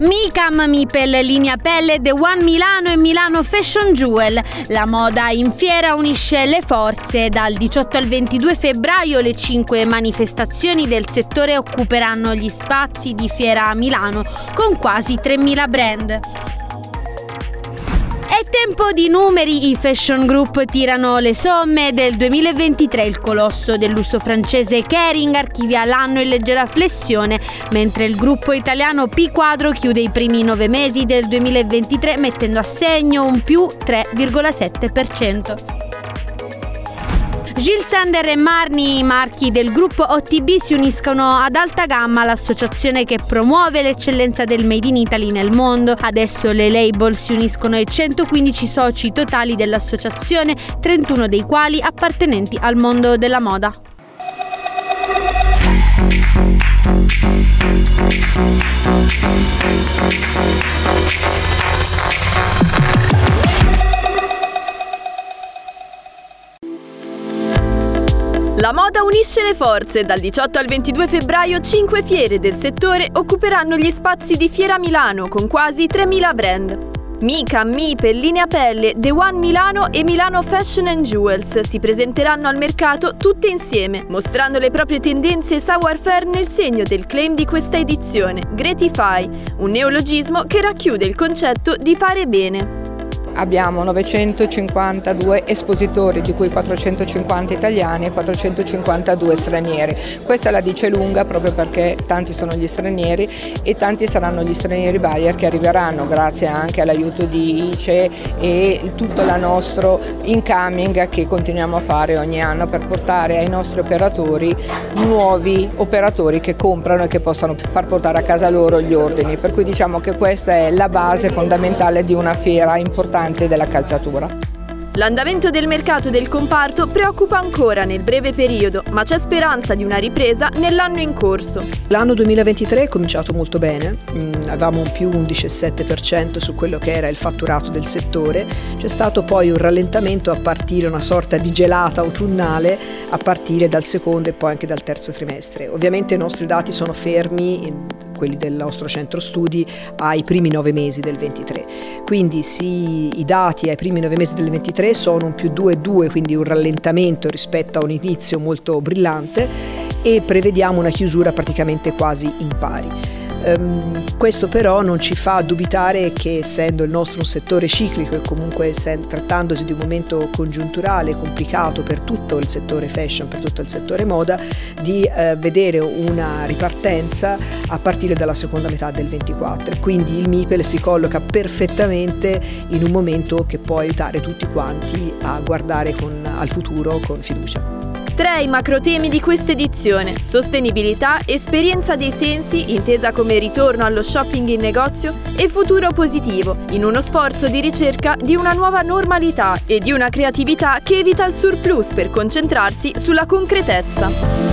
Micam, Mipel, linea pelle, The One Milano e Milano Fashion Jewel. La moda in fiera unisce le forze. Dal 18 al 22 febbraio le cinque manifestazioni del settore occuperanno gli spazi di fiera a Milano con quasi 3.000 brand. Tempo di numeri, i Fashion Group tirano le somme del 2023, il colosso del lusso francese Kering archivia l'anno in leggera flessione, mentre il gruppo italiano P Quadro chiude i primi nove mesi del 2023 mettendo a segno un più 3,7%. Gilles Sander e Marni, marchi del gruppo OTB, si uniscono ad Alta Gamma, l'associazione che promuove l'eccellenza del Made in Italy nel mondo. Adesso le label si uniscono ai 115 soci totali dell'associazione, 31 dei quali appartenenti al mondo della moda. La moda unisce le forze. Dal 18 al 22 febbraio 5 fiere del settore occuperanno gli spazi di Fiera Milano con quasi 3.000 brand. Mica, Mipe, Linea Pelle, The One Milano e Milano Fashion and Jewels si presenteranno al mercato tutte insieme, mostrando le proprie tendenze savoir-faire nel segno del claim di questa edizione, Gretify, un neologismo che racchiude il concetto di fare bene. Abbiamo 952 espositori, di cui 450 italiani e 452 stranieri. Questa la dice lunga proprio perché tanti sono gli stranieri e tanti saranno gli stranieri buyer che arriveranno grazie anche all'aiuto di ICE e tutto il nostro incoming che continuiamo a fare ogni anno per portare ai nostri operatori nuovi operatori che comprano e che possano far portare a casa loro gli ordini. Per cui diciamo che questa è la base fondamentale di una fiera importante importante della calzatura. L'andamento del mercato del comparto preoccupa ancora nel breve periodo, ma c'è speranza di una ripresa nell'anno in corso. L'anno 2023 è cominciato molto bene, mm, avevamo un più un 17% su quello che era il fatturato del settore, c'è stato poi un rallentamento a partire, una sorta di gelata autunnale a partire dal secondo e poi anche dal terzo trimestre. Ovviamente i nostri dati sono fermi, quelli del nostro centro studi, ai primi nove mesi del 23. Quindi sì, i dati ai primi nove mesi del 23 2023 sono un più 2,2, quindi un rallentamento rispetto a un inizio molto brillante e prevediamo una chiusura praticamente quasi in pari. Um, questo però non ci fa dubitare che essendo il nostro un settore ciclico e comunque trattandosi di un momento congiunturale complicato per tutto il settore fashion, per tutto il settore moda, di uh, vedere una ripartenza a partire dalla seconda metà del 24. Quindi il MIPEL si colloca perfettamente in un momento che può aiutare tutti quanti a guardare con, al futuro con fiducia. Tre i macro temi di questa edizione: sostenibilità, esperienza dei sensi, intesa come ritorno allo shopping in negozio, e futuro positivo, in uno sforzo di ricerca di una nuova normalità e di una creatività che evita il surplus per concentrarsi sulla concretezza.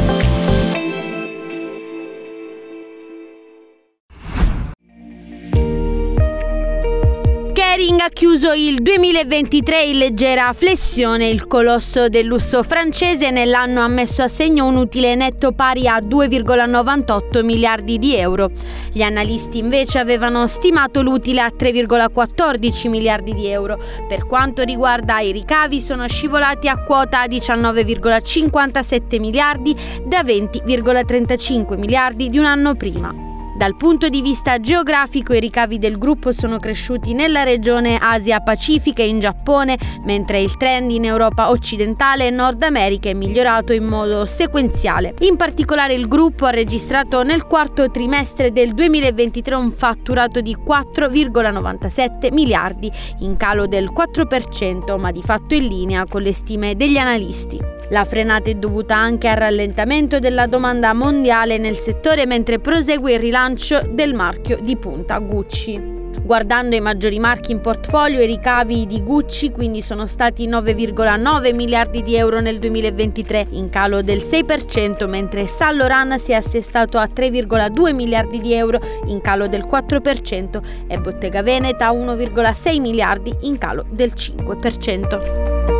Kering ha chiuso il 2023 in leggera flessione. Il colosso del lusso francese nell'anno ha messo a segno un utile netto pari a 2,98 miliardi di euro. Gli analisti invece avevano stimato l'utile a 3,14 miliardi di euro. Per quanto riguarda i ricavi sono scivolati a quota 19,57 miliardi da 20,35 miliardi di un anno prima. Dal punto di vista geografico i ricavi del gruppo sono cresciuti nella regione Asia-Pacifica e in Giappone, mentre il trend in Europa occidentale e Nord America è migliorato in modo sequenziale. In particolare il gruppo ha registrato nel quarto trimestre del 2023 un fatturato di 4,97 miliardi, in calo del 4%, ma di fatto in linea con le stime degli analisti. La frenata è dovuta anche al rallentamento della domanda mondiale nel settore mentre prosegue il rilancio del marchio di punta Gucci. Guardando i maggiori marchi in portfolio, i ricavi di Gucci quindi sono stati 9,9 miliardi di euro nel 2023, in calo del 6%, mentre Saint Laurent si è assestato a 3,2 miliardi di euro, in calo del 4%, e Bottega Veneta a 1,6 miliardi, in calo del 5%.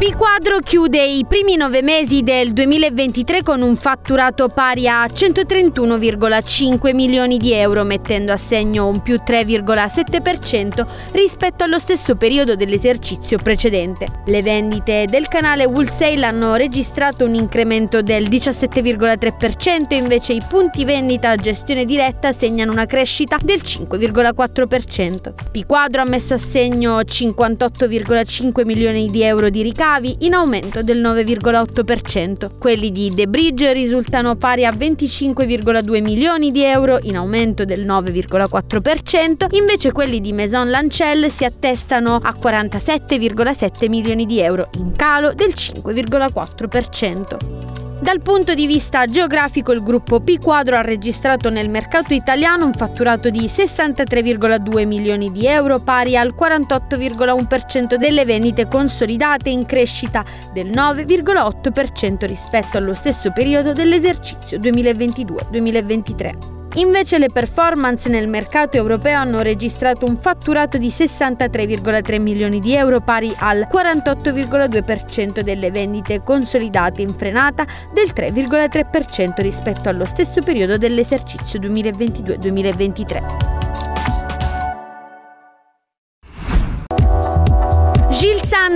Il quadro chiude i primi nove mesi del 2023 con un fatturato pari a 131,5 milioni di euro, mettendo a segno un più 3,7% rispetto allo stesso periodo dell'esercizio precedente. Le vendite del canale wholesale hanno registrato un incremento del 17,3%, invece i punti vendita a gestione diretta segnano una crescita del 5,4%. P quadro ha messo a segno 58,5 milioni di euro di ricavi ricavi in aumento del 9,8%. Quelli di The Bridge risultano pari a 25,2 milioni di euro in aumento del 9,4%, invece quelli di Maison Lancel si attestano a 47,7 milioni di euro in calo del 5,4%. Dal punto di vista geografico il gruppo P Quadro ha registrato nel mercato italiano un fatturato di 63,2 milioni di euro pari al 48,1% delle vendite consolidate in crescita del 9,8% rispetto allo stesso periodo dell'esercizio 2022-2023. Invece le performance nel mercato europeo hanno registrato un fatturato di 63,3 milioni di euro pari al 48,2% delle vendite consolidate in frenata del 3,3% rispetto allo stesso periodo dell'esercizio 2022-2023.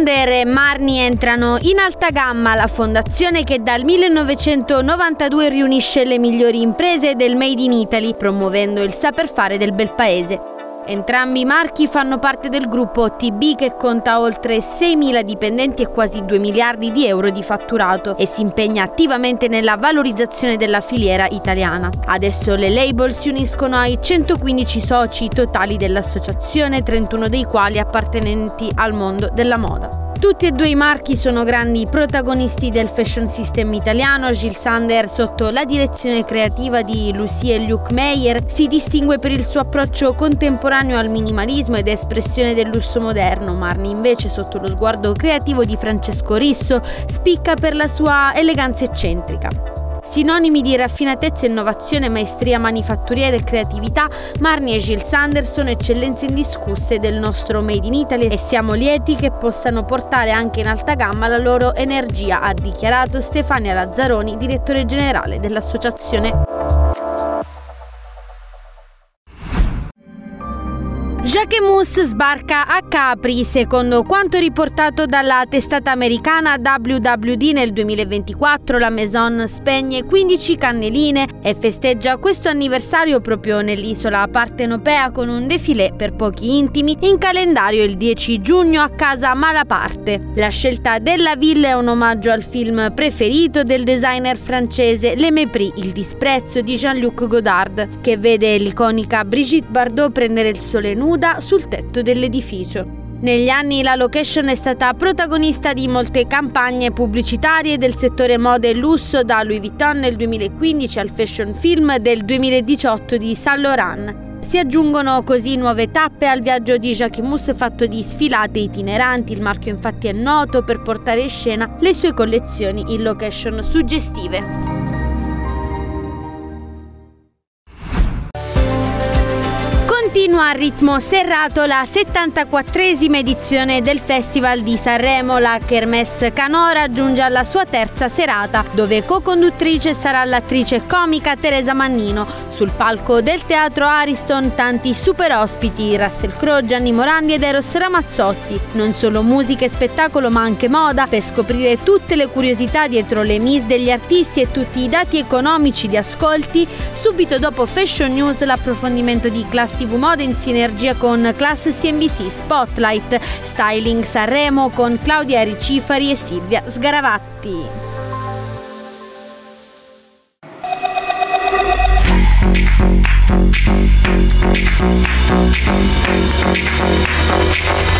Sander e Marni entrano in alta gamma, la fondazione che dal 1992 riunisce le migliori imprese del Made in Italy, promuovendo il saper fare del bel paese. Entrambi i marchi fanno parte del gruppo TB che conta oltre 6.000 dipendenti e quasi 2 miliardi di euro di fatturato e si impegna attivamente nella valorizzazione della filiera italiana. Adesso le label si uniscono ai 115 soci totali dell'associazione, 31 dei quali appartenenti al mondo della moda. Tutti e due i marchi sono grandi protagonisti del fashion system italiano. Gilles Sander, sotto la direzione creativa di Lucie e Luc Meyer, si distingue per il suo approccio contemporaneo al minimalismo ed espressione del lusso moderno. Marni, invece, sotto lo sguardo creativo di Francesco Risso, spicca per la sua eleganza eccentrica. Sinonimi di raffinatezza, innovazione, maestria manifatturiera e creatività, Marni e Gilles Sander sono eccellenze indiscusse del nostro Made in Italy e siamo lieti che possano portare anche in alta gamma la loro energia, ha dichiarato Stefania Lazzaroni, direttore generale dell'associazione. Jacquemus sbarca a Capri, secondo quanto riportato dalla testata americana WWD nel 2024 la Maison spegne 15 canneline e festeggia questo anniversario proprio nell'isola partenopea con un defilé per pochi intimi in calendario il 10 giugno a casa Malaparte. La scelta della villa è un omaggio al film preferito del designer francese Le Mépris, il disprezzo di Jean-Luc Godard, che vede l'iconica Brigitte Bardot prendere il sole nuda sul tetto dell'edificio. Negli anni la location è stata protagonista di molte campagne pubblicitarie del settore moda e lusso, da Louis Vuitton nel 2015 al fashion film del 2018 di Saint Laurent. Si aggiungono così nuove tappe al viaggio di Jacquemus fatto di sfilate itineranti. Il marchio infatti è noto per portare in scena le sue collezioni in location suggestive. Continua a ritmo serrato la 74esima edizione del Festival di Sanremo. La Kermesse Canora giunge alla sua terza serata, dove co-conduttrice sarà l'attrice comica Teresa Mannino. Sul palco del teatro Ariston tanti super ospiti, Russell Crowe, Gianni Morandi ed Eros Ramazzotti. Non solo musica e spettacolo ma anche moda per scoprire tutte le curiosità dietro le miss degli artisti e tutti i dati economici di ascolti. Subito dopo Fashion News l'approfondimento di Class TV Moda in sinergia con Class CNBC Spotlight, Styling Sanremo con Claudia Ricifari e Silvia Sgaravatti. Thank you.